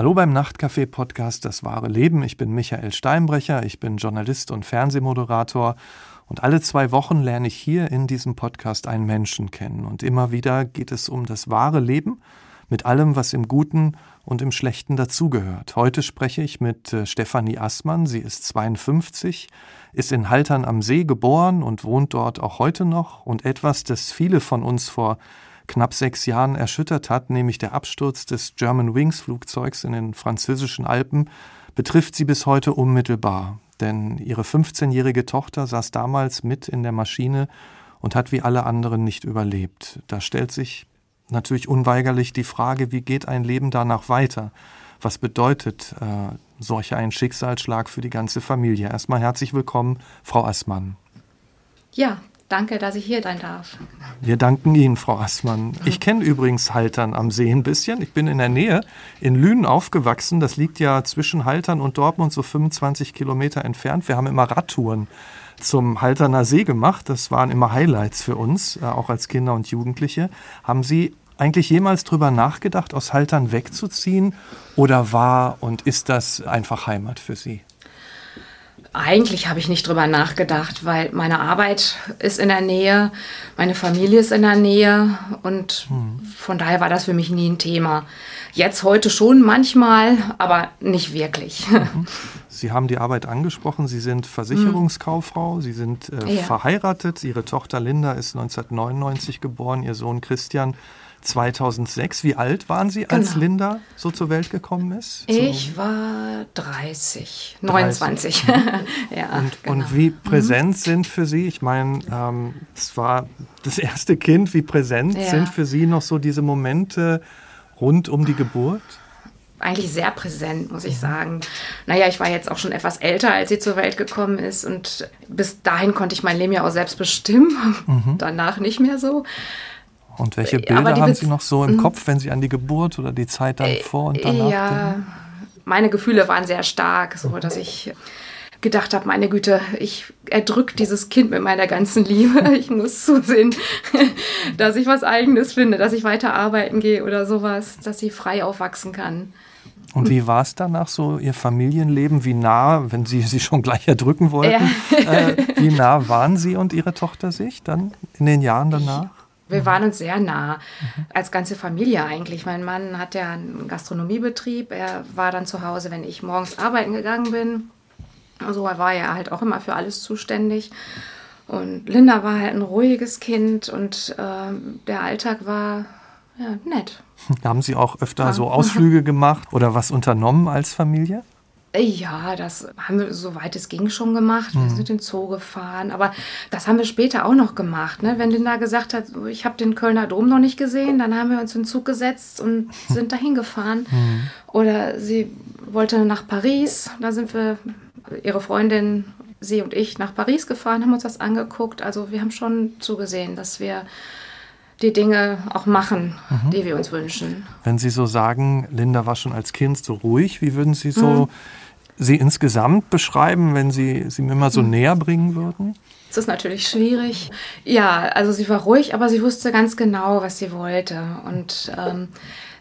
Hallo beim Nachtcafé-Podcast Das wahre Leben. Ich bin Michael Steinbrecher, ich bin Journalist und Fernsehmoderator. Und alle zwei Wochen lerne ich hier in diesem Podcast einen Menschen kennen. Und immer wieder geht es um das wahre Leben mit allem, was im Guten und im Schlechten dazugehört. Heute spreche ich mit äh, Stefanie Assmann. Sie ist 52, ist in Haltern am See geboren und wohnt dort auch heute noch. Und etwas, das viele von uns vor knapp sechs Jahren erschüttert hat, nämlich der Absturz des German Wings Flugzeugs in den französischen Alpen, betrifft sie bis heute unmittelbar. Denn ihre 15-jährige Tochter saß damals mit in der Maschine und hat wie alle anderen nicht überlebt. Da stellt sich natürlich unweigerlich die Frage, wie geht ein Leben danach weiter? Was bedeutet äh, solch ein Schicksalsschlag für die ganze Familie? Erstmal herzlich willkommen, Frau Assmann. Ja, Danke, dass ich hier sein darf. Wir danken Ihnen, Frau Assmann. Ich kenne übrigens Haltern am See ein bisschen. Ich bin in der Nähe in Lünen aufgewachsen. Das liegt ja zwischen Haltern und Dortmund so 25 Kilometer entfernt. Wir haben immer Radtouren zum Halterner See gemacht. Das waren immer Highlights für uns, äh, auch als Kinder und Jugendliche. Haben Sie eigentlich jemals drüber nachgedacht, aus Haltern wegzuziehen? Oder war und ist das einfach Heimat für Sie? Eigentlich habe ich nicht drüber nachgedacht, weil meine Arbeit ist in der Nähe, meine Familie ist in der Nähe und hm. von daher war das für mich nie ein Thema. Jetzt heute schon manchmal, aber nicht wirklich. Mhm. Sie haben die Arbeit angesprochen. Sie sind Versicherungskauffrau. Sie sind äh, ja. verheiratet. Ihre Tochter Linda ist 1999 geboren, Ihr Sohn Christian 2006. Wie alt waren Sie, als genau. Linda so zur Welt gekommen ist? Ich war 30, 29. 30. ja, und, genau. und, wie präsent mhm. sind für Sie, ich meine, ähm, es war das erste Kind, wie präsent ja. sind für Sie noch so diese Momente rund um die Geburt? eigentlich sehr präsent, muss ich sagen. Naja, ich war jetzt auch schon etwas älter, als sie zur Welt gekommen ist und bis dahin konnte ich mein Leben ja auch selbst bestimmen, mhm. danach nicht mehr so. Und welche äh, Bilder haben Sie noch so im mhm. Kopf, wenn Sie an die Geburt oder die Zeit dann äh, vor und danach ja, denken? Meine Gefühle waren sehr stark, so dass ich gedacht habe, meine Güte, ich erdrück dieses Kind mit meiner ganzen Liebe. Ich muss zusehen, dass ich was Eigenes finde, dass ich weiter arbeiten gehe oder sowas, dass sie frei aufwachsen kann. Und wie war es danach so, Ihr Familienleben? Wie nah, wenn Sie sie schon gleich erdrücken wollten, ja. äh, wie nah waren Sie und Ihre Tochter sich dann in den Jahren danach? Wir waren uns sehr nah, mhm. als ganze Familie eigentlich. Mein Mann hat ja einen Gastronomiebetrieb. Er war dann zu Hause, wenn ich morgens arbeiten gegangen bin. Also er war ja halt auch immer für alles zuständig. Und Linda war halt ein ruhiges Kind und äh, der Alltag war ja, nett. Haben Sie auch öfter ja. so Ausflüge gemacht oder was unternommen als Familie? Ja, das haben wir soweit es ging schon gemacht. Wir mhm. sind in den Zoo gefahren, aber das haben wir später auch noch gemacht. Ne? Wenn Linda gesagt hat, ich habe den Kölner Dom noch nicht gesehen, dann haben wir uns in den Zug gesetzt und sind dahin gefahren. Mhm. Oder sie wollte nach Paris, da sind wir, ihre Freundin, sie und ich, nach Paris gefahren, haben uns das angeguckt. Also wir haben schon zugesehen, dass wir die Dinge auch machen, mhm. die wir uns wünschen. Wenn Sie so sagen, Linda war schon als Kind so ruhig, wie würden Sie so mhm. sie insgesamt beschreiben, wenn Sie sie mir mal so mhm. näher bringen würden? Das ist natürlich schwierig. Ja, also sie war ruhig, aber sie wusste ganz genau, was sie wollte. Und ähm,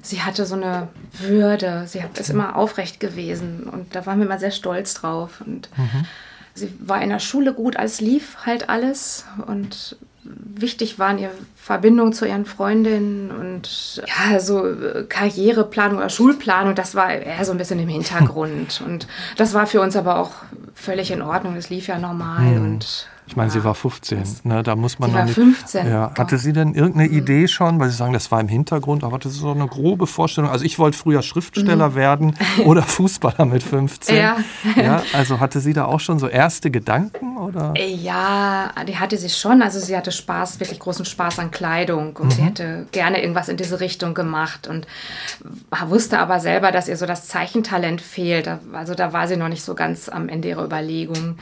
sie hatte so eine Würde. Sie ist immer aufrecht gewesen. Und da waren wir immer sehr stolz drauf. Und mhm. sie war in der Schule gut, alles lief halt alles. Und wichtig waren ihre Verbindung zu ihren Freundinnen und ja, so äh, Karriereplanung oder Schulplanung, das war eher so ein bisschen im Hintergrund. und das war für uns aber auch völlig in Ordnung. Das lief ja normal hm. und ich meine, sie war 15, ne? da muss man sie noch war nicht. 15. Ja. Hatte sie denn irgendeine mhm. Idee schon, weil Sie sagen, das war im Hintergrund, aber hatte sie so eine grobe Vorstellung? Also ich wollte früher Schriftsteller mhm. werden oder Fußballer mit 15. Ja. ja. Also hatte sie da auch schon so erste Gedanken oder? Ja, die hatte sie schon. Also sie hatte Spaß, wirklich großen Spaß an Kleidung und mhm. sie hätte gerne irgendwas in diese Richtung gemacht und wusste aber selber, dass ihr so das Zeichentalent fehlt. Also da war sie noch nicht so ganz am Ende ihrer Überlegungen.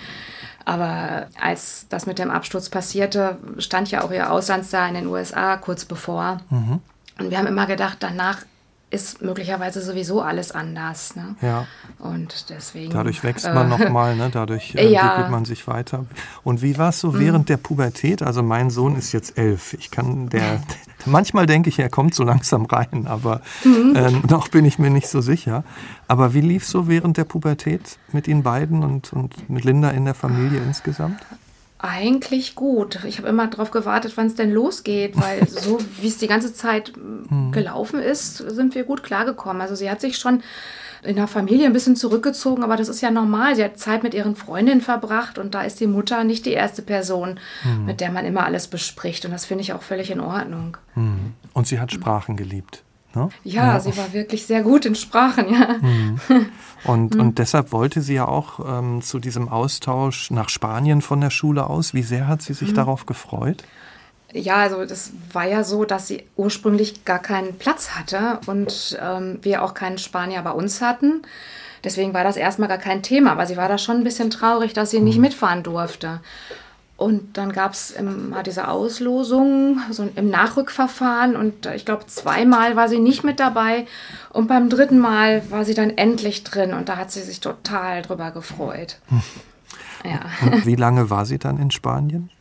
Aber als das mit dem Absturz passierte, stand ja auch ihr Auslandsjahr in den USA kurz bevor. Mhm. Und wir haben immer gedacht, danach ist möglicherweise sowieso alles anders. Ne? Ja. Und deswegen. Dadurch wächst man äh, nochmal, ne? dadurch äh, ja. entwickelt man sich weiter. Und wie war es so mhm. während der Pubertät? Also mein Sohn ist jetzt elf. Ich kann, der, manchmal denke ich, er kommt so langsam rein, aber äh, noch bin ich mir nicht so sicher. Aber wie lief so während der Pubertät mit Ihnen beiden und, und mit Linda in der Familie insgesamt? Eigentlich gut. Ich habe immer darauf gewartet, wann es denn losgeht, weil so wie es die ganze Zeit mhm. gelaufen ist, sind wir gut klargekommen. Also sie hat sich schon in der Familie ein bisschen zurückgezogen, aber das ist ja normal. Sie hat Zeit mit ihren Freundinnen verbracht und da ist die Mutter nicht die erste Person, mhm. mit der man immer alles bespricht. Und das finde ich auch völlig in Ordnung. Mhm. Und sie hat Sprachen geliebt. Ne? Ja, ja, sie war wirklich sehr gut in Sprachen, ja. Mhm. Und, mhm. und deshalb wollte sie ja auch ähm, zu diesem Austausch nach Spanien von der Schule aus. Wie sehr hat sie sich mhm. darauf gefreut? Ja, also das war ja so, dass sie ursprünglich gar keinen Platz hatte und ähm, wir auch keinen Spanier bei uns hatten. Deswegen war das erstmal gar kein Thema, aber sie war da schon ein bisschen traurig, dass sie nicht mhm. mitfahren durfte. Und dann gab es diese Auslosung so im Nachrückverfahren und ich glaube, zweimal war sie nicht mit dabei und beim dritten Mal war sie dann endlich drin und da hat sie sich total drüber gefreut. Hm. Ja. Und wie lange war sie dann in Spanien?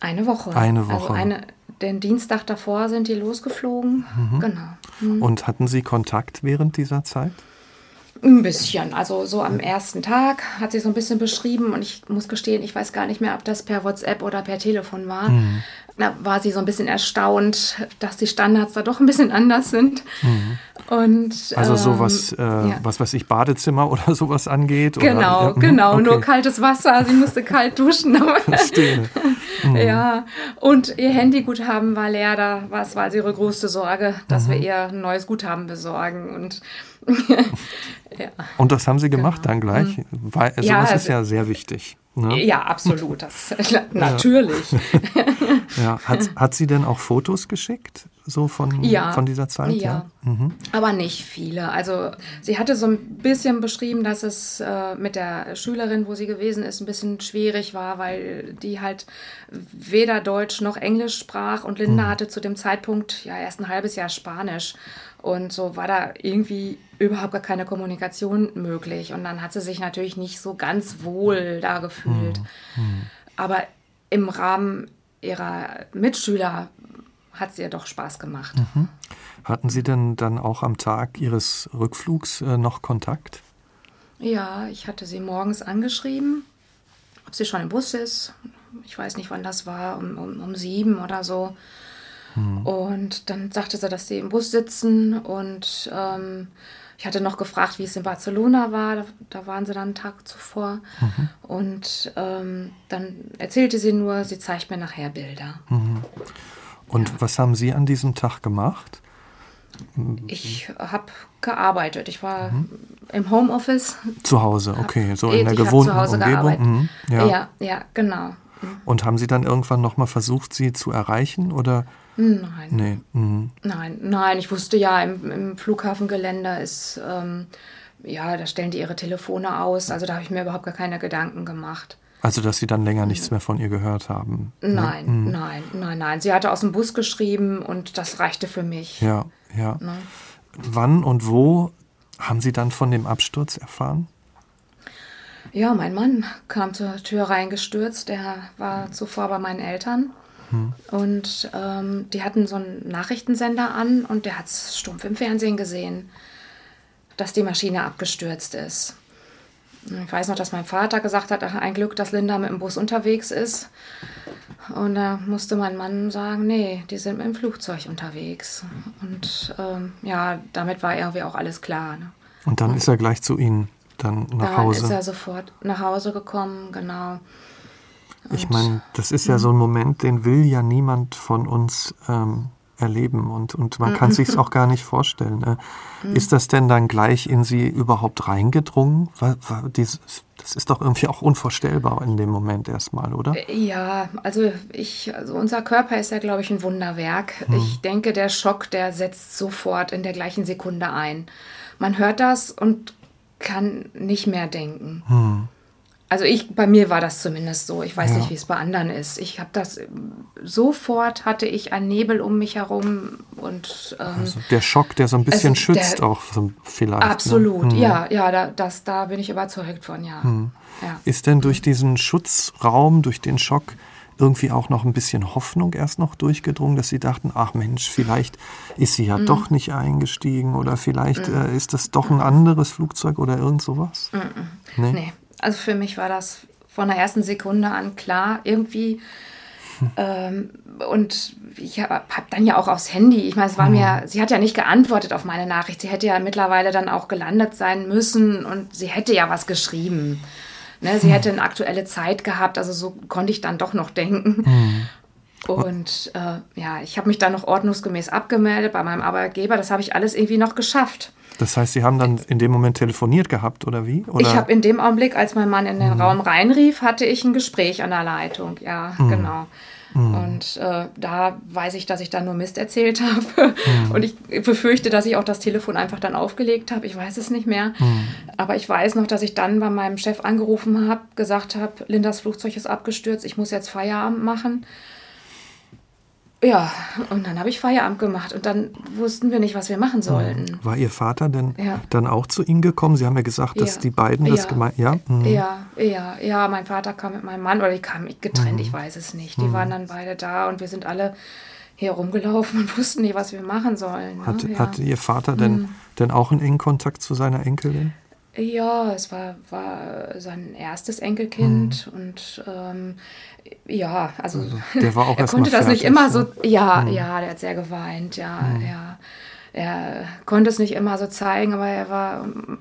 Eine Woche. Eine also Woche. Also eine, den Dienstag davor sind die losgeflogen. Mhm. Genau. Mhm. Und hatten Sie Kontakt während dieser Zeit? Ein bisschen. Also so am ersten Tag hat sie so ein bisschen beschrieben und ich muss gestehen, ich weiß gar nicht mehr, ob das per WhatsApp oder per Telefon war. Mhm. Da war sie so ein bisschen erstaunt, dass die Standards da doch ein bisschen anders sind. Mhm. Und, also ähm, sowas, äh, ja. was weiß ich, Badezimmer oder sowas angeht? Genau, oder? Mhm, genau, okay. nur kaltes Wasser. Sie musste kalt duschen. Verstehe. Mhm. Ja, und ihr Handyguthaben war leer. Da war es war ihre größte Sorge, dass mhm. wir ihr ein neues Guthaben besorgen. Und ja. Und das haben Sie gemacht genau. dann gleich? Mhm. Weil sowas ja, also, ist ja sehr wichtig. Ne? Ja, absolut. Das, natürlich. ja. Hat, hat sie denn auch Fotos geschickt, so von, ja. von dieser Zeit? Ja, ja? Mhm. aber nicht viele. Also sie hatte so ein bisschen beschrieben, dass es äh, mit der Schülerin, wo sie gewesen ist, ein bisschen schwierig war, weil die halt weder Deutsch noch Englisch sprach und Linda mhm. hatte zu dem Zeitpunkt ja erst ein halbes Jahr Spanisch. Und so war da irgendwie überhaupt gar keine Kommunikation möglich. Und dann hat sie sich natürlich nicht so ganz wohl da gefühlt. Mhm. Aber im Rahmen ihrer Mitschüler hat es ihr doch Spaß gemacht. Mhm. Hatten Sie denn dann auch am Tag Ihres Rückflugs äh, noch Kontakt? Ja, ich hatte sie morgens angeschrieben, ob sie schon im Bus ist. Ich weiß nicht, wann das war, um, um, um sieben oder so. Mhm. Und dann sagte sie, dass sie im Bus sitzen und ähm, ich hatte noch gefragt, wie es in Barcelona war. Da, da waren sie dann einen Tag zuvor. Mhm. Und ähm, dann erzählte sie nur, sie zeigt mir nachher Bilder. Mhm. Und ja. was haben Sie an diesem Tag gemacht? Ich habe gearbeitet. Ich war mhm. im Homeoffice. Zu Hause, okay, so in der gewohnten Umgebung. Mhm. Ja. ja. ja, genau. Und haben Sie dann irgendwann nochmal versucht, sie zu erreichen oder? Nein. Nee. Mhm. Nein, nein. Ich wusste ja, im, im Flughafengeländer ist, ähm, ja, da stellen die ihre Telefone aus. Also da habe ich mir überhaupt gar keine Gedanken gemacht. Also, dass Sie dann länger nichts mehr von ihr gehört haben? Ne? Nein, ne? mhm. nein, nein, nein. Sie hatte aus dem Bus geschrieben und das reichte für mich. Ja, ja. Ne? Wann und wo haben Sie dann von dem Absturz erfahren? Ja, mein Mann kam zur Tür reingestürzt. Der war zuvor bei meinen Eltern. Hm. Und ähm, die hatten so einen Nachrichtensender an und der hat es stumpf im Fernsehen gesehen, dass die Maschine abgestürzt ist. Ich weiß noch, dass mein Vater gesagt hat, ach, ein Glück, dass Linda mit dem Bus unterwegs ist. Und da musste mein Mann sagen, nee, die sind mit dem Flugzeug unterwegs. Und ähm, ja, damit war irgendwie auch alles klar. Ne? Und dann ist er gleich zu Ihnen dann nach dann Hause. Dann ist er sofort nach Hause gekommen, genau. Und, ich meine, das ist ja so ein Moment, den will ja niemand von uns ähm, erleben und, und man kann sich auch gar nicht vorstellen. Ne? Ist das denn dann gleich in sie überhaupt reingedrungen? Das ist doch irgendwie auch unvorstellbar in dem Moment erstmal, oder? Äh, ja, also ich, also unser Körper ist ja, glaube ich, ein Wunderwerk. Hm. Ich denke, der Schock, der setzt sofort in der gleichen Sekunde ein. Man hört das und kann nicht mehr denken. Hm. Also ich, bei mir war das zumindest so. Ich weiß ja. nicht, wie es bei anderen ist. Ich habe das sofort hatte ich einen Nebel um mich herum und ähm, also der Schock, der so ein bisschen also schützt, der, auch so vielleicht. Ne? Absolut, ne? hm. ja, ja, da, das, da bin ich überzeugt von, ja. Hm. ja. Ist denn durch diesen Schutzraum, durch den Schock irgendwie auch noch ein bisschen Hoffnung erst noch durchgedrungen, dass Sie dachten, ach Mensch, vielleicht ist sie ja mhm. doch nicht eingestiegen oder vielleicht mhm. äh, ist das doch ein anderes Flugzeug oder irgend sowas? Mhm. Nee? nee, also für mich war das von der ersten Sekunde an klar, irgendwie ähm, und ich habe hab dann ja auch aufs Handy, ich meine, es war mir, mhm. sie hat ja nicht geantwortet auf meine Nachricht. Sie hätte ja mittlerweile dann auch gelandet sein müssen und sie hätte ja was geschrieben. Ne, sie hätte eine aktuelle Zeit gehabt, also so konnte ich dann doch noch denken. Mhm. Und äh, ja, ich habe mich dann noch ordnungsgemäß abgemeldet bei meinem Arbeitgeber. Das habe ich alles irgendwie noch geschafft. Das heißt, Sie haben dann in dem Moment telefoniert gehabt oder wie? Oder? Ich habe in dem Augenblick, als mein Mann in den mhm. Raum reinrief, hatte ich ein Gespräch an der Leitung. Ja, mhm. genau. Mhm. Und äh, da weiß ich, dass ich da nur Mist erzählt habe. Mhm. Und ich befürchte, dass ich auch das Telefon einfach dann aufgelegt habe. Ich weiß es nicht mehr. Mhm. Aber ich weiß noch, dass ich dann bei meinem Chef angerufen habe, gesagt habe, Lindas Flugzeug ist abgestürzt, ich muss jetzt Feierabend machen. Ja, und dann habe ich Feierabend gemacht und dann wussten wir nicht, was wir machen sollten. War Ihr Vater denn ja. dann auch zu Ihnen gekommen? Sie haben ja gesagt, dass ja. die beiden das ja. gemeint ja? Mhm. ja, ja, ja, mein Vater kam mit meinem Mann oder die kamen getrennt, mhm. ich weiß es nicht. Die mhm. waren dann beide da und wir sind alle hier rumgelaufen und wussten nicht, was wir machen sollen. Ne? Hat, Ihr Vater denn, mhm. denn auch einen engen Kontakt zu seiner Enkelin? Ja, es war, war sein erstes Enkelkind mhm. und ähm, ja, also, also, der war auch er konnte das fertig, nicht immer so, ne? ja, mhm. ja, der hat sehr geweint, ja, mhm. ja. Er konnte es nicht immer so zeigen, aber er war ähm,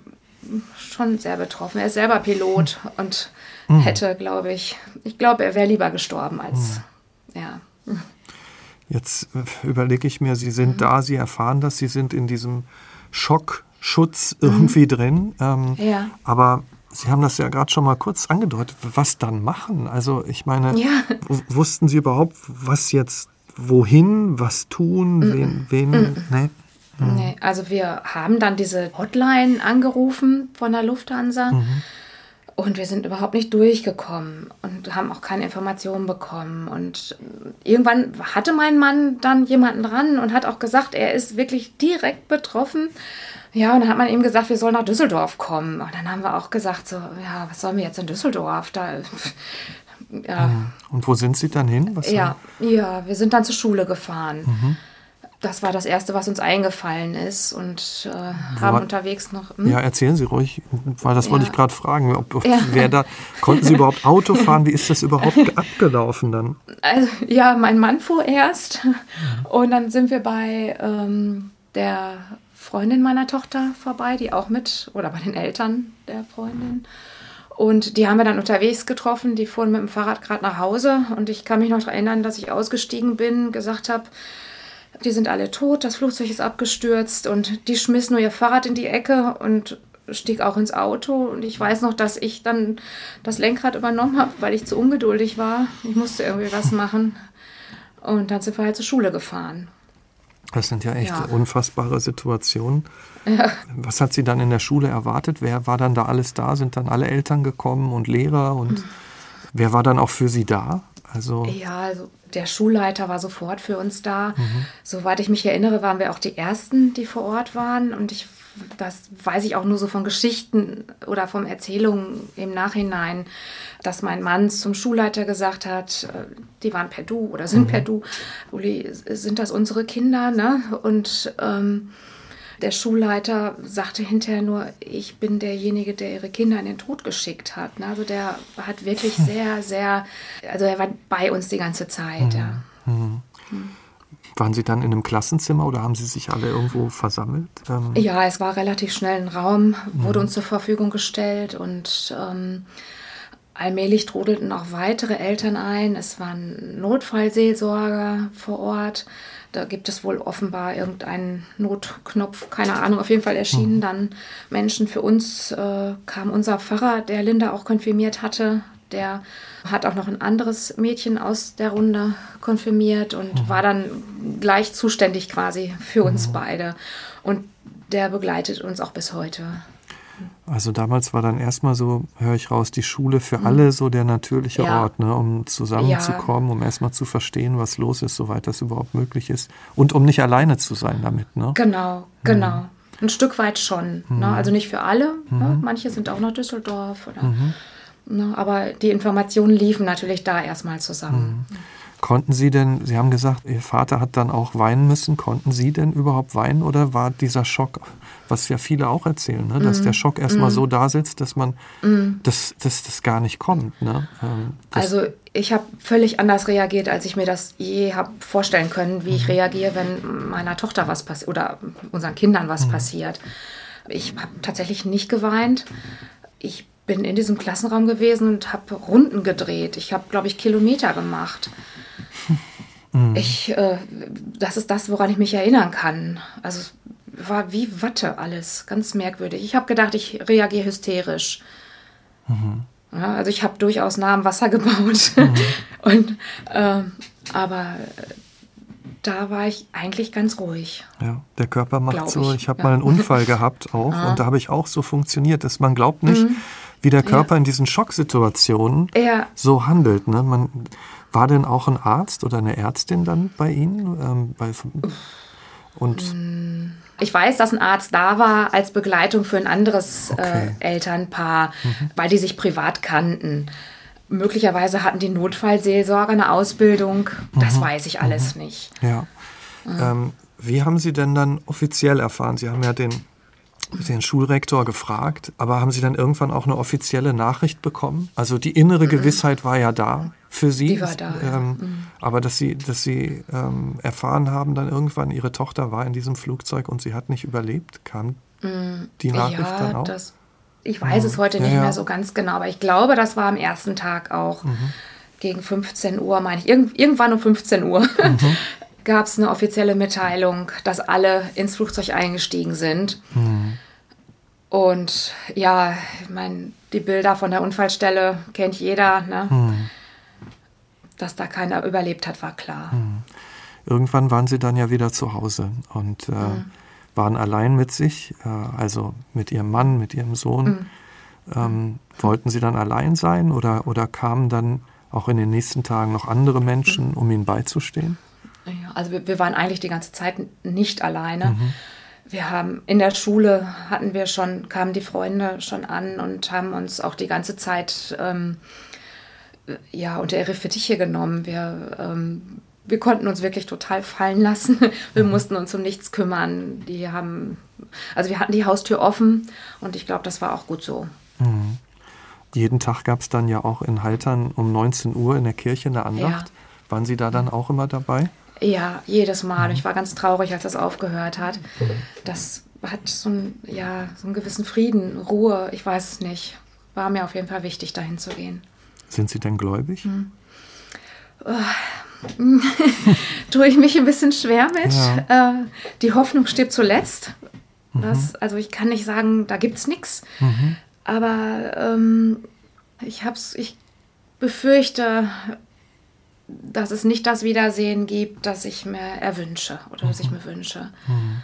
schon sehr betroffen. Er ist selber Pilot mhm. und mhm. hätte, glaube ich, ich glaube, er wäre lieber gestorben als, mhm. ja. Jetzt äh, überlege ich mir, Sie sind da, Sie erfahren das, Sie sind in diesem Schock Schutz irgendwie mhm. drin. Ähm, ja. Aber Sie haben das ja gerade schon mal kurz angedeutet. Was dann machen? Also ich meine, ja. wussten Sie überhaupt, was jetzt, wohin, was tun, mhm. wen, wen? Mhm. Nee. Mhm. nee. Also wir haben dann diese Hotline angerufen von der Lufthansa. Mhm. Und wir sind überhaupt nicht durchgekommen und haben auch keine Informationen bekommen. Und irgendwann hatte mein Mann dann jemanden dran und hat auch gesagt, er ist wirklich direkt betroffen. Ja, und dann hat man ihm gesagt, wir sollen nach Düsseldorf kommen. Und dann haben wir auch gesagt, so, ja, was sollen wir jetzt in Düsseldorf? Da, ja. Mhm. Und wo sind Sie dann hin? Was ja, ja, wir sind dann zur Schule gefahren. Mhm. Das war das Erste, was uns eingefallen ist und äh, haben unterwegs noch. Hm? Ja, erzählen Sie ruhig, weil das ja. wollte ich gerade fragen. Ob, ob ja. wer da, konnten Sie überhaupt Auto fahren? Wie ist das überhaupt abgelaufen dann? Also, ja, mein Mann fuhr erst und dann sind wir bei ähm, der Freundin meiner Tochter vorbei, die auch mit, oder bei den Eltern der Freundin. Und die haben wir dann unterwegs getroffen. Die fuhren mit dem Fahrrad gerade nach Hause. Und ich kann mich noch erinnern, dass ich ausgestiegen bin, gesagt habe, die sind alle tot, das Flugzeug ist abgestürzt. Und die schmiss nur ihr Fahrrad in die Ecke und stieg auch ins Auto. Und ich weiß noch, dass ich dann das Lenkrad übernommen habe, weil ich zu ungeduldig war. Ich musste irgendwie was machen. Und dann sind wir halt zur Schule gefahren. Das sind ja echt ja. unfassbare Situationen. Ja. Was hat sie dann in der Schule erwartet? Wer war dann da alles da? Sind dann alle Eltern gekommen und Lehrer? Und mhm. wer war dann auch für sie da? Also ja, also der Schulleiter war sofort für uns da. Mhm. Soweit ich mich erinnere, waren wir auch die Ersten, die vor Ort waren. Und ich, das weiß ich auch nur so von Geschichten oder von Erzählungen im Nachhinein dass mein Mann zum Schulleiter gesagt hat, äh, die waren per Du oder sind mhm. per Du, Uli, sind das unsere Kinder? Ne? Und ähm, der Schulleiter sagte hinterher nur, ich bin derjenige, der ihre Kinder in den Tod geschickt hat. Ne? Also der hat wirklich sehr, sehr, also er war bei uns die ganze Zeit. Mhm. Ja. Mhm. Hm. Waren Sie dann in einem Klassenzimmer oder haben Sie sich alle irgendwo versammelt? Ähm ja, es war relativ schnell ein Raum, wurde mhm. uns zur Verfügung gestellt und ähm, Allmählich trudelten auch weitere Eltern ein. Es waren Notfallseelsorger vor Ort. Da gibt es wohl offenbar irgendeinen Notknopf, keine Ahnung. Auf jeden Fall erschienen mhm. dann Menschen. Für uns äh, kam unser Pfarrer, der Linda auch konfirmiert hatte. Der hat auch noch ein anderes Mädchen aus der Runde konfirmiert und mhm. war dann gleich zuständig quasi für uns mhm. beide. Und der begleitet uns auch bis heute. Also damals war dann erstmal so, höre ich raus, die Schule für mhm. alle so der natürliche ja. Ort, ne, um zusammenzukommen, ja. um erstmal zu verstehen, was los ist, soweit das überhaupt möglich ist. Und um nicht alleine zu sein damit. Ne? Genau, genau. Mhm. Ein Stück weit schon. Ne? Mhm. Ne? Also nicht für alle. Ne? Mhm. Manche sind auch nach Düsseldorf oder. Mhm. Ne, aber die Informationen liefen natürlich da erstmal zusammen. Konnten Sie denn, Sie haben gesagt, Ihr Vater hat dann auch weinen müssen, konnten Sie denn überhaupt weinen oder war dieser Schock, was ja viele auch erzählen, ne, dass mm. der Schock erstmal mm. so da sitzt, dass man mm. das, das, das gar nicht kommt? Ne? Ähm, also ich habe völlig anders reagiert, als ich mir das je habe vorstellen können, wie ich mhm. reagiere, wenn meiner Tochter was passiert oder unseren Kindern was mhm. passiert. Ich habe tatsächlich nicht geweint. Ich bin in diesem Klassenraum gewesen und habe Runden gedreht. Ich habe, glaube ich, Kilometer gemacht. Mhm. Ich, äh, das ist das, woran ich mich erinnern kann. Also es war wie Watte alles, ganz merkwürdig. Ich habe gedacht, ich reagiere hysterisch. Mhm. Ja, also ich habe durchaus nah am Wasser gebaut. Mhm. und, äh, aber da war ich eigentlich ganz ruhig. Ja, der Körper macht so. Ich, ich habe ja. mal einen Unfall gehabt auch ah. und da habe ich auch so funktioniert, dass man glaubt nicht, mhm. wie der Körper ja. in diesen Schocksituationen so handelt. Ne? Man, war denn auch ein Arzt oder eine Ärztin dann bei Ihnen? Ähm, bei, und mm, ich weiß, dass ein Arzt da war als Begleitung für ein anderes äh, okay. äh, Elternpaar, mhm. weil die sich privat kannten. Möglicherweise hatten die Notfallseelsorger eine Ausbildung. Das mhm. weiß ich alles mhm. nicht. Ja. Ähm, wie haben Sie denn dann offiziell erfahren? Sie haben ja den, den Schulrektor gefragt, aber haben Sie dann irgendwann auch eine offizielle Nachricht bekommen? Also die innere mhm. Gewissheit war ja da für Sie. Die war da. Ähm, ja. mhm. Aber dass Sie, dass Sie ähm, erfahren haben, dann irgendwann, Ihre Tochter war in diesem Flugzeug und sie hat nicht überlebt, kam mhm. die Nachricht ja, dann auch? Das, ich weiß mhm. es heute nicht ja, mehr so ganz genau, aber ich glaube, das war am ersten Tag auch. Mhm. Gegen 15 Uhr, meine ich. Irgend, irgendwann um 15 Uhr mhm. gab es eine offizielle Mitteilung, dass alle ins Flugzeug eingestiegen sind. Mhm. Und ja, ich meine, die Bilder von der Unfallstelle kennt jeder. Ne? Dass da keiner überlebt hat, war klar. Mhm. Irgendwann waren sie dann ja wieder zu Hause und äh, mhm. waren allein mit sich, äh, also mit ihrem Mann, mit ihrem Sohn. Mhm. Ähm, wollten sie dann allein sein oder, oder kamen dann auch in den nächsten Tagen noch andere Menschen, um ihnen beizustehen? Ja, also wir, wir, waren eigentlich die ganze Zeit nicht alleine. Mhm. Wir haben in der Schule hatten wir schon, kamen die Freunde schon an und haben uns auch die ganze Zeit ähm, ja, unter ihre Fittiche genommen. Wir, ähm, wir konnten uns wirklich total fallen lassen. Wir mhm. mussten uns um nichts kümmern. Die haben, also wir hatten die Haustür offen und ich glaube, das war auch gut so. Mhm. Jeden Tag gab es dann ja auch in Haltern um 19 Uhr in der Kirche eine Andacht. Ja. Waren Sie da dann auch immer dabei? Ja, jedes Mal. Mhm. Ich war ganz traurig, als das aufgehört hat. Das hat so, ein, ja, so einen gewissen Frieden, Ruhe, ich weiß es nicht. War mir auf jeden Fall wichtig, dahin zu gehen. Sind Sie denn gläubig? Hm. Oh. Tue ich mich ein bisschen schwer mit. Ja. Äh, die Hoffnung stirbt zuletzt. Mhm. Das, also ich kann nicht sagen, da gibt es nichts. Mhm. Aber ähm, ich, hab's, ich befürchte, dass es nicht das Wiedersehen gibt, das ich mir erwünsche oder mhm. das ich mir wünsche. Mhm.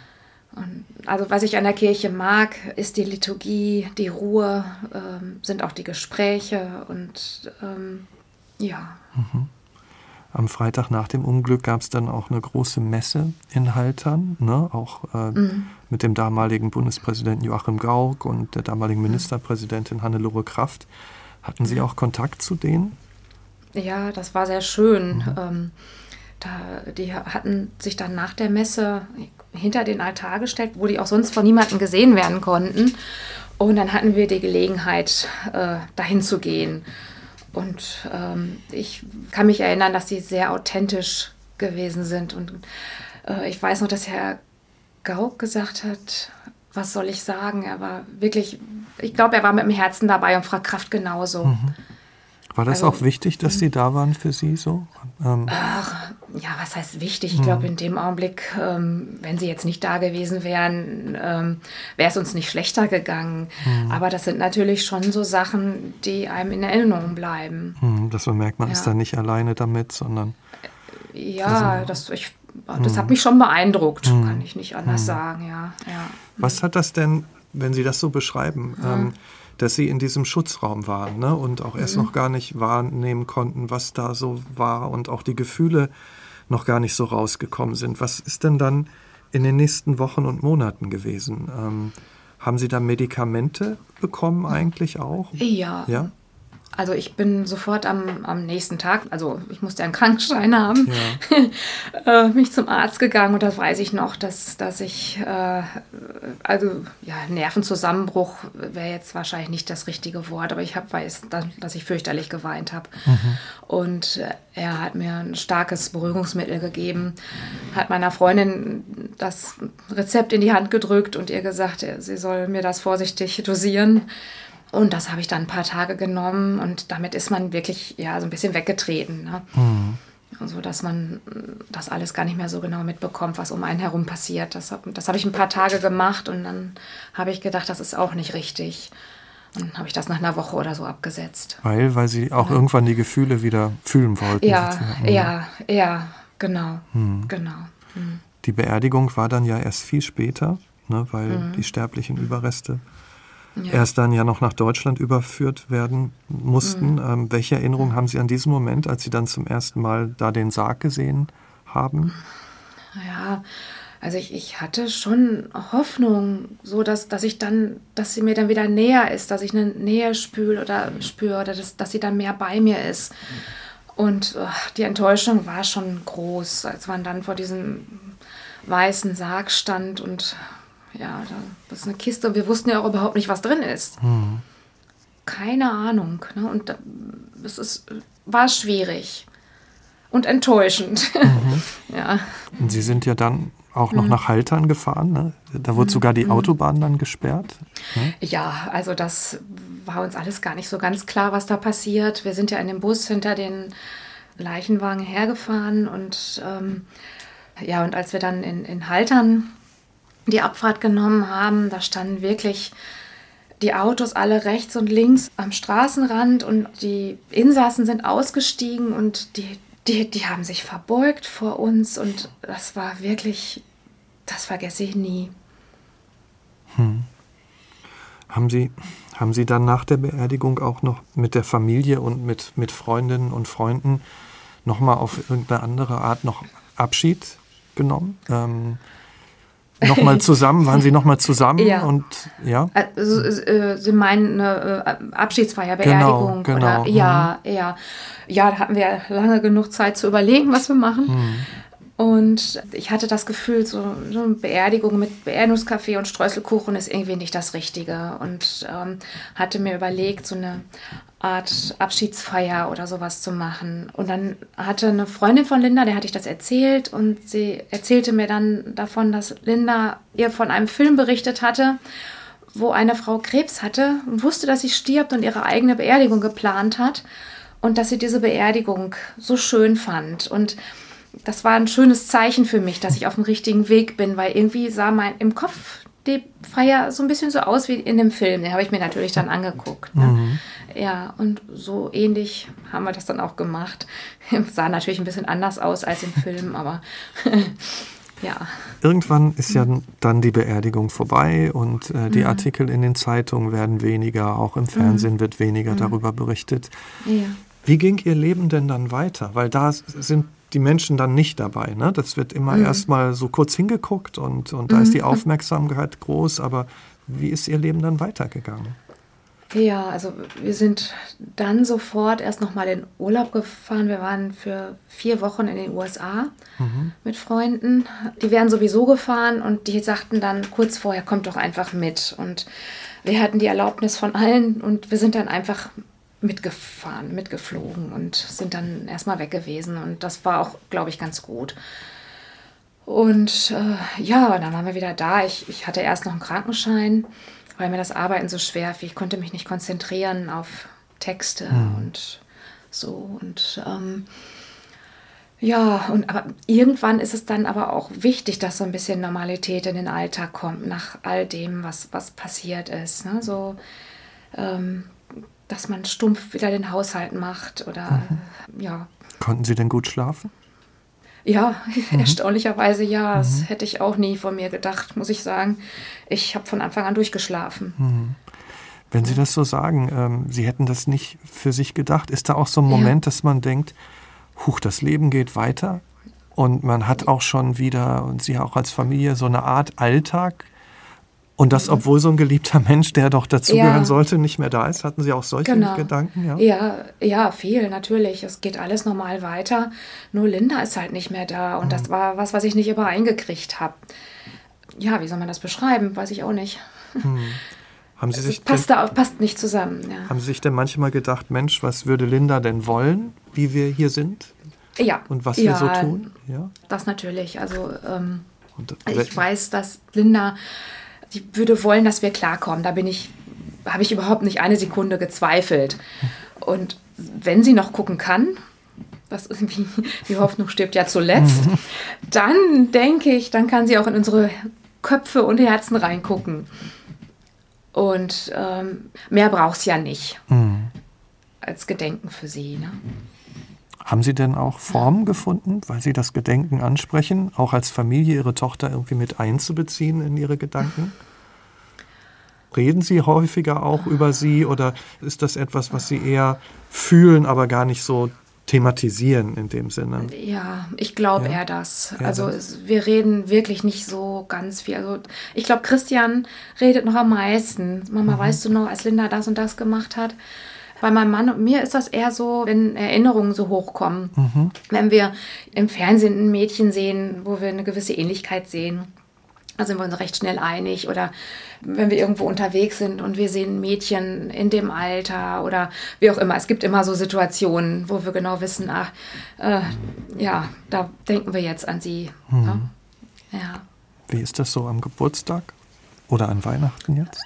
Und also was ich an der Kirche mag, ist die Liturgie, die Ruhe, ähm, sind auch die Gespräche und ähm, ja. Mhm. Am Freitag nach dem Unglück gab es dann auch eine große Messe in Haltern, ne? auch äh, mhm. mit dem damaligen Bundespräsidenten Joachim Gauck und der damaligen mhm. Ministerpräsidentin Hannelore Kraft. Hatten Sie mhm. auch Kontakt zu denen? Ja, das war sehr schön. Mhm. Ähm, da, die hatten sich dann nach der Messe hinter den Altar gestellt, wo die auch sonst von niemandem gesehen werden konnten. Und dann hatten wir die Gelegenheit, äh, dahin zu gehen. Und ähm, ich kann mich erinnern, dass sie sehr authentisch gewesen sind. Und äh, ich weiß noch, dass Herr Gauck gesagt hat, was soll ich sagen? Er war wirklich, ich glaube, er war mit dem Herzen dabei und Frau Kraft genauso. Mhm. War das also, auch wichtig, dass Sie hm. da waren für Sie so? Ähm. Ach, ja, was heißt wichtig? Ich hm. glaube, in dem Augenblick, ähm, wenn Sie jetzt nicht da gewesen wären, ähm, wäre es uns nicht schlechter gegangen. Hm. Aber das sind natürlich schon so Sachen, die einem in Erinnerung bleiben. Hm, dass man merkt, man ja. ist da nicht alleine damit, sondern. Ja, also, das, ich, das hat hm. mich schon beeindruckt, hm. kann ich nicht anders sagen, ja. ja. Was hat das denn, wenn Sie das so beschreiben? Ähm, dass sie in diesem Schutzraum waren ne? und auch erst mhm. noch gar nicht wahrnehmen konnten, was da so war und auch die Gefühle noch gar nicht so rausgekommen sind. Was ist denn dann in den nächsten Wochen und Monaten gewesen? Ähm, haben Sie da Medikamente bekommen eigentlich auch? Ja. ja? Also ich bin sofort am, am nächsten Tag, also ich musste einen Krankenschein haben, ja. äh, mich zum Arzt gegangen und da weiß ich noch, dass, dass ich, äh, also ja, Nervenzusammenbruch wäre jetzt wahrscheinlich nicht das richtige Wort, aber ich hab, weiß, dass, dass ich fürchterlich geweint habe. Mhm. Und äh, er hat mir ein starkes Beruhigungsmittel gegeben, hat meiner Freundin das Rezept in die Hand gedrückt und ihr gesagt, sie soll mir das vorsichtig dosieren. Und das habe ich dann ein paar Tage genommen und damit ist man wirklich ja so ein bisschen weggetreten. Ne? Mhm. So dass man das alles gar nicht mehr so genau mitbekommt, was um einen herum passiert. Das, das habe ich ein paar Tage gemacht und dann habe ich gedacht, das ist auch nicht richtig. Und dann habe ich das nach einer Woche oder so abgesetzt. Weil, weil Sie auch ja. irgendwann die Gefühle wieder fühlen wollten. Ja, ja, ja, genau, mhm. genau. Mhm. Die Beerdigung war dann ja erst viel später, ne, weil mhm. die sterblichen Überreste ja. erst dann ja noch nach Deutschland überführt werden mussten. Mhm. Ähm, welche Erinnerungen haben Sie an diesen Moment, als Sie dann zum ersten Mal da den Sarg gesehen haben? Ja, also ich, ich hatte schon Hoffnung, so dass, dass ich dann, dass sie mir dann wieder näher ist, dass ich eine Nähe spüre oder spüre oder dass, dass sie dann mehr bei mir ist. Und ach, die Enttäuschung war schon groß, als man dann vor diesem weißen Sarg stand und ja, das ist eine Kiste und wir wussten ja auch überhaupt nicht, was drin ist. Mhm. Keine Ahnung. Ne? Und es ist, war schwierig und enttäuschend. Mhm. ja. Und Sie sind ja dann auch noch mhm. nach Haltern gefahren. Ne? Da wurde mhm. sogar die mhm. Autobahn dann gesperrt. Ne? Ja, also das war uns alles gar nicht so ganz klar, was da passiert. Wir sind ja in dem Bus hinter den Leichenwagen hergefahren und ähm, ja, und als wir dann in, in Haltern die Abfahrt genommen haben. Da standen wirklich die Autos alle rechts und links am Straßenrand und die Insassen sind ausgestiegen und die, die, die haben sich verbeugt vor uns und das war wirklich, das vergesse ich nie. Hm. Haben Sie, haben Sie dann nach der Beerdigung auch noch mit der Familie und mit, mit Freundinnen und Freunden nochmal auf irgendeine andere Art noch Abschied genommen? Ähm, nochmal zusammen? Waren Sie nochmal zusammen? Ja. Und, ja? Also, äh, Sie meinen eine äh, Abschiedsfeier, Beerdigung? Genau, genau. Oder? Ja, mhm. ja. Ja, da hatten wir lange genug Zeit zu überlegen, was wir machen. Mhm. Und ich hatte das Gefühl, so, so eine Beerdigung mit Beerdigungskaffee und Streuselkuchen ist irgendwie nicht das Richtige. Und ähm, hatte mir überlegt, so eine Art Abschiedsfeier oder sowas zu machen. Und dann hatte eine Freundin von Linda, der hatte ich das erzählt und sie erzählte mir dann davon, dass Linda ihr von einem Film berichtet hatte, wo eine Frau Krebs hatte und wusste, dass sie stirbt und ihre eigene Beerdigung geplant hat und dass sie diese Beerdigung so schön fand. Und das war ein schönes Zeichen für mich, dass ich auf dem richtigen Weg bin, weil irgendwie sah mein im Kopf die Feier so ein bisschen so aus wie in dem Film. Den habe ich mir natürlich dann angeguckt. Ne? Mhm. Ja, und so ähnlich haben wir das dann auch gemacht. Sah natürlich ein bisschen anders aus als im Film, aber ja. Irgendwann ist ja dann die Beerdigung vorbei und äh, die mhm. Artikel in den Zeitungen werden weniger, auch im Fernsehen mhm. wird weniger mhm. darüber berichtet. Ja. Wie ging Ihr Leben denn dann weiter? Weil da sind die Menschen dann nicht dabei. Ne? Das wird immer mhm. erstmal so kurz hingeguckt und, und da ist die mhm. Aufmerksamkeit groß, aber wie ist Ihr Leben dann weitergegangen? Ja, also wir sind dann sofort erst nochmal in Urlaub gefahren. Wir waren für vier Wochen in den USA mhm. mit Freunden. Die wären sowieso gefahren und die sagten dann kurz vorher, kommt doch einfach mit. Und wir hatten die Erlaubnis von allen und wir sind dann einfach mitgefahren, mitgeflogen und sind dann erstmal weg gewesen. Und das war auch, glaube ich, ganz gut. Und äh, ja, dann waren wir wieder da. Ich, ich hatte erst noch einen Krankenschein weil mir das Arbeiten so schwer fiel. Ich konnte mich nicht konzentrieren auf Texte mhm. und so. Und ähm, ja, und aber irgendwann ist es dann aber auch wichtig, dass so ein bisschen Normalität in den Alltag kommt, nach all dem, was, was passiert ist. Ne? So, ähm, dass man stumpf wieder den Haushalt macht oder mhm. ja. Konnten Sie denn gut schlafen? Ja, mhm. erstaunlicherweise ja. Das mhm. hätte ich auch nie von mir gedacht, muss ich sagen. Ich habe von Anfang an durchgeschlafen. Mhm. Wenn Sie das so sagen, ähm, Sie hätten das nicht für sich gedacht, ist da auch so ein Moment, ja. dass man denkt, huch, das Leben geht weiter und man hat auch schon wieder, und Sie auch als Familie, so eine Art Alltag Und das, obwohl so ein geliebter Mensch, der doch dazugehören ja. sollte, nicht mehr da ist, hatten Sie auch solche genau. Gedanken? Ja? ja, ja, viel natürlich. Es geht alles normal weiter. Nur Linda ist halt nicht mehr da. Und mhm. das war was, was ich nicht übereingekriegt habe. Ja, wie soll man das beschreiben? Weiß ich auch nicht. Mhm. Haben Sie sich es passt, denn, da, passt nicht zusammen. Ja. Haben Sie sich denn manchmal gedacht, Mensch, was würde Linda denn wollen, wie wir hier sind? Ja. Und was wir so tun? Ja. Das natürlich. Also ähm, ich weiß, dass Linda die würde wollen, dass wir klarkommen. Da bin ich, habe ich überhaupt nicht eine Sekunde gezweifelt. Und wenn sie noch gucken kann, was irgendwie, die Hoffnung stirbt ja zuletzt, dann denke ich, dann kann sie auch in unsere Köpfe und Herzen reingucken. Und ähm, mehr braucht es ja nicht mhm. als Gedenken für sie. Ne? Haben Sie denn auch Formen gefunden, weil Sie das Gedenken ansprechen, auch als Familie Ihre Tochter irgendwie mit einzubeziehen in Ihre Gedanken? Reden Sie häufiger auch über sie oder ist das etwas, was Sie eher fühlen, aber gar nicht so thematisieren in dem Sinne? Ja, ich glaube ja? eher das. Eher also das? wir reden wirklich nicht so ganz viel. Also ich glaube, Christian redet noch am meisten. Mama, mhm. weißt du noch, als Linda das und das gemacht hat? Bei meinem Mann und mir ist das eher so, wenn Erinnerungen so hochkommen. Mhm. Wenn wir im Fernsehen ein Mädchen sehen, wo wir eine gewisse Ähnlichkeit sehen, da sind wir uns recht schnell einig. Oder wenn wir irgendwo unterwegs sind und wir sehen ein Mädchen in dem Alter oder wie auch immer. Es gibt immer so Situationen, wo wir genau wissen, ach, äh, ja, da denken wir jetzt an sie. Mhm. Ne? Ja. Wie ist das so am Geburtstag oder an Weihnachten jetzt?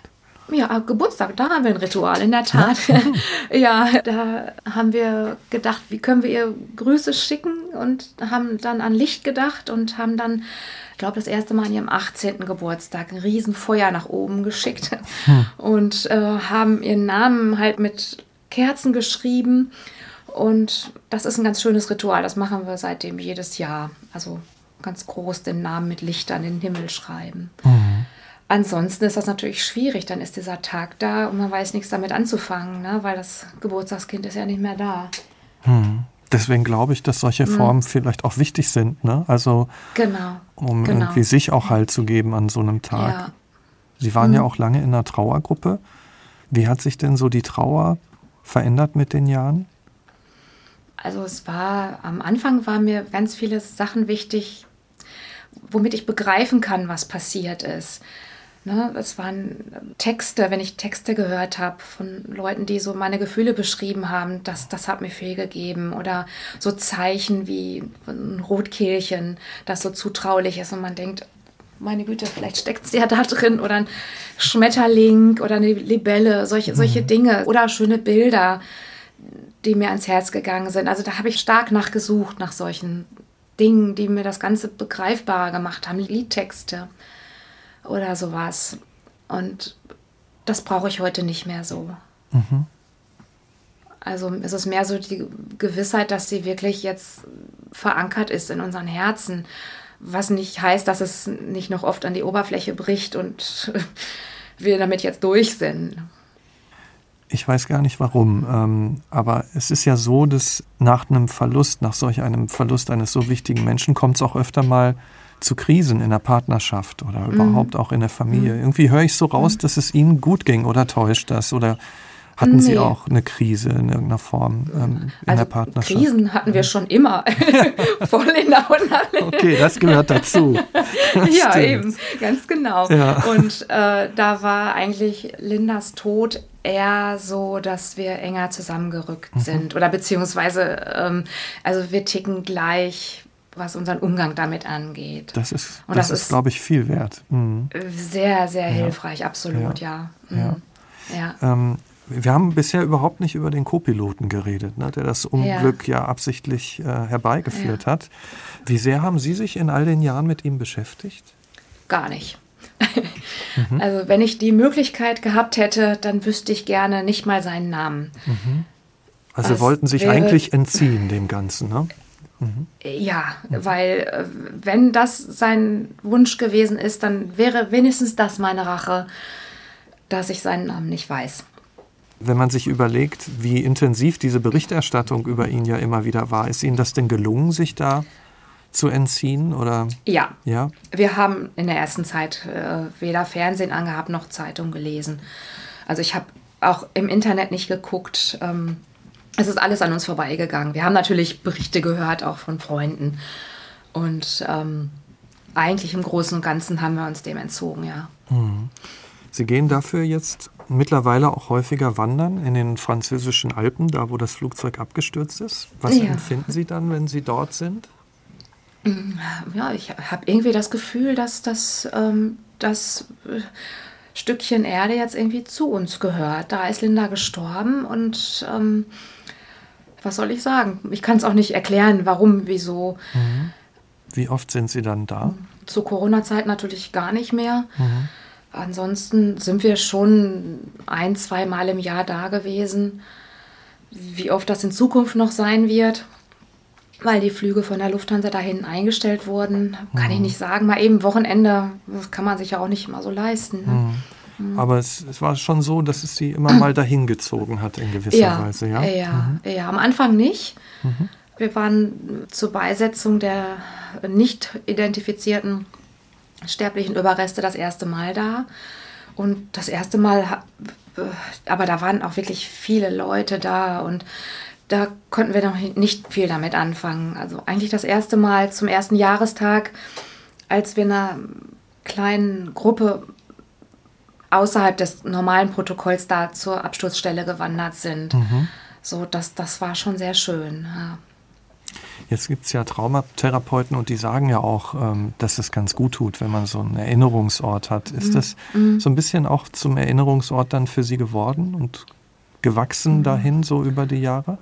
Ja, Geburtstag, da haben wir ein Ritual, in der Tat. Ja, da haben wir gedacht, wie können wir ihr Grüße schicken und haben dann an Licht gedacht und haben dann, ich glaube, das erste Mal an ihrem 18. Geburtstag ein Riesenfeuer nach oben geschickt hm. und äh, haben ihren Namen halt mit Kerzen geschrieben. Und das ist ein ganz schönes Ritual, das machen wir seitdem jedes Jahr. Also ganz groß den Namen mit Licht an den Himmel schreiben. Mhm. Ansonsten ist das natürlich schwierig. Dann ist dieser Tag da und man weiß nichts damit anzufangen, ne? weil das Geburtstagskind ist ja nicht mehr da. Hm. Deswegen glaube ich, dass solche hm. Formen hm. vielleicht auch wichtig sind. Ne? Also, genau. um genau. irgendwie sich auch Halt zu geben an so einem Tag. Ja. Sie waren hm. ja auch lange in einer Trauergruppe. Wie hat sich denn so die Trauer verändert mit den Jahren? Also es war, am Anfang waren mir ganz viele Sachen wichtig, womit ich begreifen kann, was passiert ist. Ne, es waren Texte, wenn ich Texte gehört habe von Leuten, die so meine Gefühle beschrieben haben, das, das hat mir viel gegeben. Oder so Zeichen wie ein Rotkehlchen, das so zutraulich ist und man denkt, meine Güte, vielleicht steckt es ja da drin. Oder ein Schmetterling oder eine Libelle, solche, mhm. solche Dinge. Oder schöne Bilder, die mir ans Herz gegangen sind. Also da habe ich stark nachgesucht nach solchen Dingen, die mir das Ganze begreifbarer gemacht haben. Liedtexte oder sowas. Und das brauche ich heute nicht mehr so. Mhm. Also es ist mehr so die Gewissheit, dass sie wirklich jetzt verankert ist in unseren Herzen. Was nicht heißt, dass es nicht noch oft an die Oberfläche bricht und wir damit jetzt durch sind. Ich weiß gar nicht warum, ähm, aber es ist ja so, dass nach einem Verlust, nach solch einem Verlust eines so wichtigen Menschen, kommt es auch öfter mal zu Krisen in der Partnerschaft oder mhm. überhaupt auch in der Familie. Mhm. Irgendwie höre ich so raus, mhm. dass es Ihnen gut ging oder täuscht das oder hatten nee. Sie auch eine Krise in irgendeiner Form ähm, in also der Partnerschaft? Krisen hatten wir schon immer. Voll in der Okay, das gehört dazu. Das ja, stimmt. eben, ganz genau. Ja. Und äh, da war eigentlich Lindas Tod eher so, dass wir enger zusammengerückt mhm. sind. Oder beziehungsweise, ähm, also wir ticken gleich was unseren Umgang damit angeht. Das ist, Und das, das ist, glaube ich, viel wert. Mhm. Sehr, sehr ja. hilfreich, absolut, ja. ja. Mhm. ja. Ähm, wir haben bisher überhaupt nicht über den Co-Piloten geredet, ne, der das Unglück ja, absichtlich äh, herbeigeführt hat. Wie sehr haben Sie sich in all den Jahren mit ihm beschäftigt? Gar nicht. mhm. Also wenn ich die Möglichkeit gehabt hätte, dann wüsste ich gerne nicht mal seinen Namen. Mhm. Also Was wollten sich eigentlich entziehen dem Ganzen, ne? Mhm. Ja, weil äh, wenn das sein Wunsch gewesen ist, dann wäre wenigstens das meine Rache, dass ich seinen Namen nicht weiß. Wenn man sich überlegt, wie intensiv diese Berichterstattung über ihn ja immer wieder war, ist Ihnen das denn gelungen, sich da zu entziehen? Oder? Ja. ja. Wir haben in der ersten Zeit äh, weder Fernsehen angehabt noch Zeitung gelesen. Also ich habe auch im Internet nicht geguckt. Ähm, es ist alles an uns vorbeigegangen. Wir haben natürlich Berichte gehört, auch von Freunden. Und ähm, eigentlich im Großen und Ganzen haben wir uns dem entzogen, ja. Mhm. Sie gehen dafür jetzt mittlerweile auch häufiger wandern in den französischen Alpen, da wo das Flugzeug abgestürzt ist. Was ja. empfinden Sie dann, wenn Sie dort sind? Ja, ich habe irgendwie das Gefühl, dass das, ähm, das äh, Stückchen Erde jetzt irgendwie zu uns gehört. Da ist Linda gestorben und ähm, was soll ich sagen? Ich kann es auch nicht erklären, warum, wieso. Mhm. Wie oft sind Sie dann da? Zur Corona-Zeit natürlich gar nicht mehr. Mhm. Ansonsten sind wir schon ein, zwei Mal im Jahr da gewesen. Wie oft das in Zukunft noch sein wird, weil die Flüge von der Lufthansa dahin eingestellt wurden, kann mhm. ich nicht sagen. Mal eben Wochenende, das kann man sich ja auch nicht immer so leisten. Ne? Mhm. Aber es, es, war schon so, dass es sie immer mal dahin gezogen hat in gewisser ja, Weise, ja? Ja, mhm. ja, am Anfang nicht. Mhm. Wir waren zur Beisetzung der nicht identifizierten sterblichen Überreste das erste Mal da. Und das erste Mal, aber da waren auch wirklich viele Leute da und da konnten wir noch nicht viel damit anfangen. Also eigentlich das erste Mal zum ersten Jahrestag, als wir einer kleinen Gruppe außerhalb des normalen Protokolls da zur Absturzstelle gewandert sind. Mhm. So, das, das war schon sehr schön. Ja. Jetzt gibt es ja Traumatherapeuten und die sagen ja auch, ähm, dass es ganz gut tut, wenn man so einen Erinnerungsort hat. Ist mhm. das mhm. so ein bisschen auch zum Erinnerungsort dann für Sie geworden und gewachsen mhm. dahin so über die Jahre?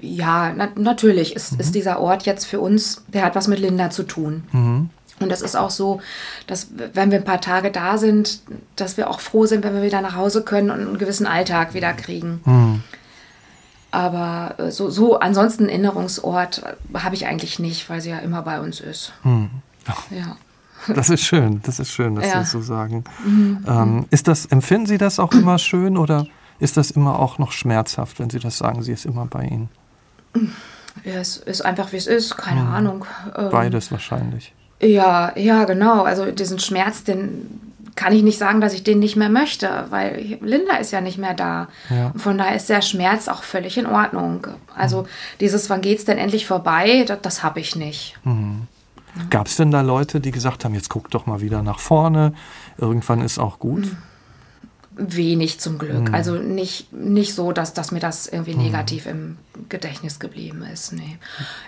Ja, na, natürlich ist, ist mhm. dieser Ort jetzt für uns, der hat was mit Linda zu tun. Mhm. Und das ist auch so, dass wenn wir ein paar Tage da sind, dass wir auch froh sind, wenn wir wieder nach Hause können und einen gewissen Alltag wieder kriegen. Mhm. Aber äh, so, so ansonsten Erinnerungsort habe ich eigentlich nicht, weil sie ja immer bei uns ist. Mhm. Ja. Das ist schön, das ist schön, dass ja. Sie das so sagen. Mhm. Ähm, ist das, empfinden Sie das auch immer schön oder ist das immer auch noch schmerzhaft, wenn Sie das sagen, sie ist immer bei Ihnen? Ja, es ist einfach, wie es ist, keine mhm. Ahnung. Ähm, Beides wahrscheinlich. Ja, ja, genau. Also diesen Schmerz, den kann ich nicht sagen, dass ich den nicht mehr möchte, weil Linda ist ja nicht mehr da. Ja. Von daher ist der Schmerz auch völlig in Ordnung. Also mhm. dieses, wann geht's denn endlich vorbei, das, das habe ich nicht. Mhm. Gab es denn da Leute, die gesagt haben, jetzt guck doch mal wieder nach vorne, irgendwann ist auch gut? Mhm. Wenig zum Glück. Mhm. Also nicht, nicht so, dass, dass mir das irgendwie mhm. negativ im Gedächtnis geblieben ist. Nee.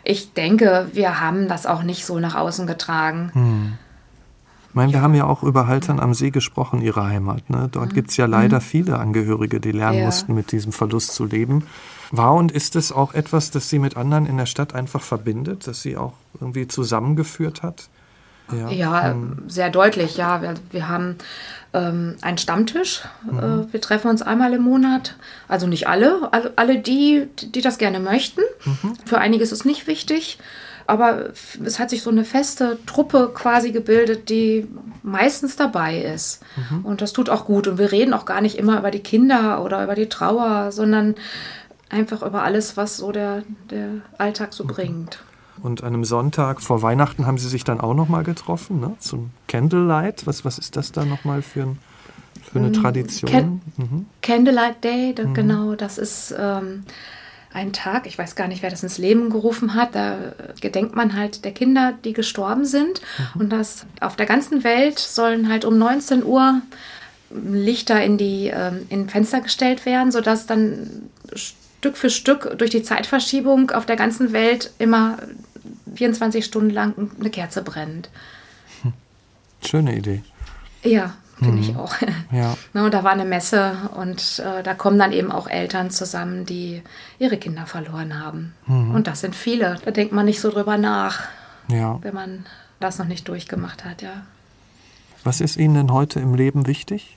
Ich denke, wir haben das auch nicht so nach außen getragen. Mhm. Ich meine, wir haben ja auch über Haltern am See gesprochen, Ihre Heimat. Ne? Dort mhm. gibt es ja leider mhm. viele Angehörige, die lernen ja. mussten, mit diesem Verlust zu leben. War und ist es auch etwas, das Sie mit anderen in der Stadt einfach verbindet, das Sie auch irgendwie zusammengeführt hat? Ja, ja ähm, sehr deutlich, ja. Wir, wir haben ähm, einen Stammtisch. Mhm. Äh, wir treffen uns einmal im Monat. Also nicht alle, alle, alle die, die das gerne möchten. Mhm. Für einige ist es nicht wichtig. Aber es hat sich so eine feste Truppe quasi gebildet, die meistens dabei ist. Mhm. Und das tut auch gut. Und wir reden auch gar nicht immer über die Kinder oder über die Trauer, sondern einfach über alles, was so der, der Alltag so bringt. Und an einem Sonntag vor Weihnachten haben Sie sich dann auch nochmal getroffen, ne? zum Candlelight. Was, was ist das da nochmal für, ein, für eine mm, Tradition? Can mhm. Candlelight Day, da, mhm. genau, das ist ähm, ein Tag, ich weiß gar nicht, wer das ins Leben gerufen hat, da gedenkt man halt der Kinder, die gestorben sind. Mhm. Und das auf der ganzen Welt sollen halt um 19 Uhr Lichter in die ähm, in Fenster gestellt werden, sodass dann Stück für Stück durch die Zeitverschiebung auf der ganzen Welt immer 24 Stunden lang eine Kerze brennt. Schöne Idee. Ja, finde mhm. ich auch. Ja. und da war eine Messe und äh, da kommen dann eben auch Eltern zusammen, die ihre Kinder verloren haben. Mhm. Und das sind viele. Da denkt man nicht so drüber nach, ja. wenn man das noch nicht durchgemacht hat, ja. Was ist Ihnen denn heute im Leben wichtig?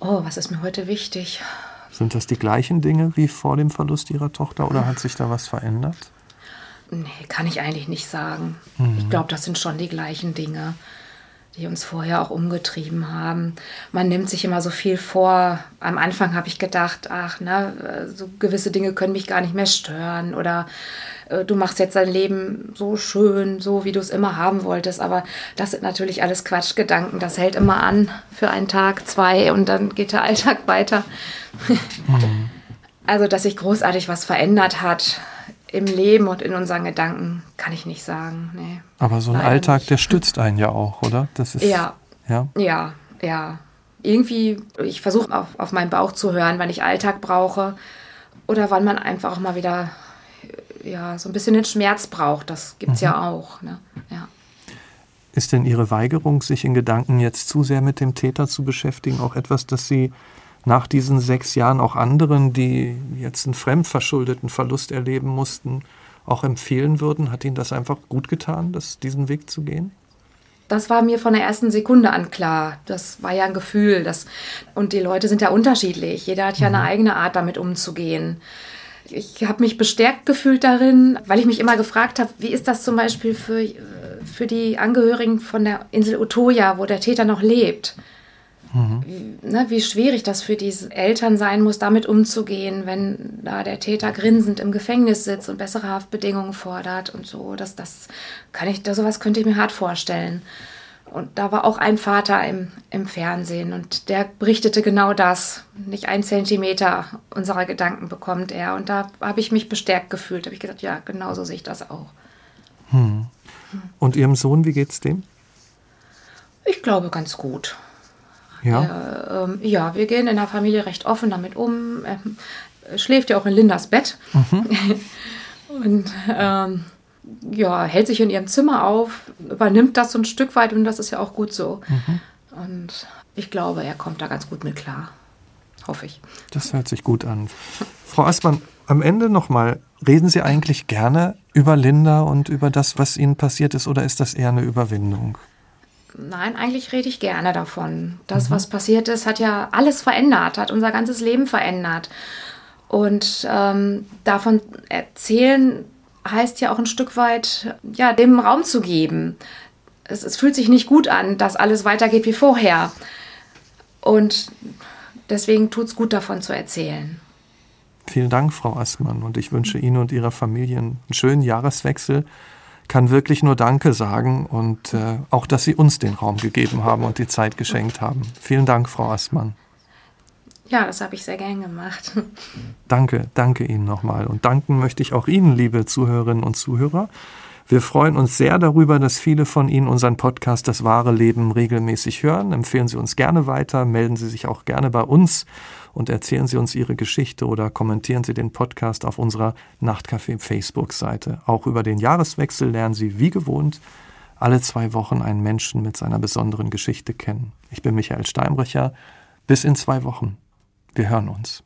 Oh, was ist mir heute wichtig? Sind das die gleichen Dinge wie vor dem Verlust Ihrer Tochter oder hat sich da was verändert? Nee, kann ich eigentlich nicht sagen. Mhm. Ich glaube, das sind schon die gleichen Dinge. die uns vorher auch umgetrieben haben. Man nimmt sich immer so viel vor. Am Anfang habe ich gedacht, ach, ne, so gewisse Dinge können mich gar nicht mehr stören oder äh, du machst jetzt dein Leben so schön, so wie du es immer haben wolltest. Aber das sind natürlich alles Quatschgedanken. Das hält immer an für einen Tag, zwei und dann geht der Alltag weiter. Mhm. Also, dass sich großartig was verändert hat, im Leben und in unseren Gedanken kann ich nicht sagen. Nee, Aber so ein Alltag, nicht. der stützt einen ja auch, oder? Das ist, ja, ja, ja, ja. Irgendwie, ich versuche auf, auf meinen Bauch zu hören, wann ich Alltag brauche oder wann man einfach auch mal wieder ja, so ein bisschen den Schmerz braucht. Das gibt es mhm. ja auch. Ne? Ja. Ist denn Ihre Weigerung, sich in Gedanken jetzt zu sehr mit dem Täter zu beschäftigen, auch etwas, das Sie nach diesen sechs Jahren auch anderen, die jetzt einen fremdverschuldeten Verlust erleben mussten, auch empfehlen würden? Hat Ihnen das einfach gut getan, das, diesen Weg zu gehen? Das war mir von der ersten Sekunde an klar. Das war ja ein Gefühl. Das, und die Leute sind ja unterschiedlich. Jeder hat ja mhm. eine eigene Art, damit umzugehen. Ich habe mich bestärkt gefühlt darin, weil ich mich immer gefragt habe, wie ist das zum Beispiel für, für die Angehörigen von der Insel Utoya, wo der Täter noch lebt? Mhm. Ne, wie schwierig das für diese Eltern sein muss, damit umzugehen, wenn da der Täter grinsend im Gefängnis sitzt und bessere Haftbedingungen fordert und so. Das, das kann ich, das, sowas könnte ich mir hart vorstellen. Und da war auch ein Vater im, im Fernsehen und der berichtete genau das. Nicht ein Zentimeter unserer Gedanken bekommt er. Und da habe ich mich bestärkt gefühlt. Da habe ich gesagt, ja, genau so sehe ich das auch. Hm. Und Ihrem Sohn, wie geht's dem? Ich glaube, ganz gut. Ja. Ähm, ja, wir gehen in der Familie recht offen damit um. Er schläft ja auch in Lindas Bett. Mhm. und ähm, ja, hält sich in ihrem Zimmer auf, übernimmt das so ein Stück weit und das ist ja auch gut so. Mhm. Und ich glaube, er kommt da ganz gut mit klar. Hoffe ich. Das hört sich gut an. Frau Aßmann, am Ende nochmal, reden Sie eigentlich gerne über Linda und über das, was Ihnen passiert ist, oder ist das eher eine Überwindung? Nein, eigentlich rede ich gerne davon. Das, mhm. was passiert ist, hat ja alles verändert, hat unser ganzes Leben verändert. Und ähm, davon erzählen heißt ja auch ein Stück weit, ja, dem Raum zu geben. Es, es fühlt sich nicht gut an, dass alles weitergeht wie vorher. Und deswegen tut es gut, davon zu erzählen. Vielen Dank, Frau Aßmann. Und ich wünsche Ihnen und Ihrer Familie einen schönen Jahreswechsel. Kann wirklich nur Danke sagen und äh, auch, dass Sie uns den Raum gegeben haben und die Zeit geschenkt haben. Vielen Dank, Frau Aßmann. Ja, das habe ich sehr gern gemacht. Danke, danke Ihnen nochmal. Und danken möchte ich auch Ihnen, liebe Zuhörerinnen und Zuhörer. Wir freuen uns sehr darüber, dass viele von Ihnen unseren Podcast Das wahre Leben regelmäßig hören. Empfehlen Sie uns gerne weiter, melden Sie sich auch gerne bei uns und erzählen Sie uns Ihre Geschichte oder kommentieren Sie den Podcast auf unserer Nachtcafé Facebook-Seite. Auch über den Jahreswechsel lernen Sie wie gewohnt alle zwei Wochen einen Menschen mit seiner besonderen Geschichte kennen. Ich bin Michael Steinbrecher. Bis in zwei Wochen. Wir hören uns.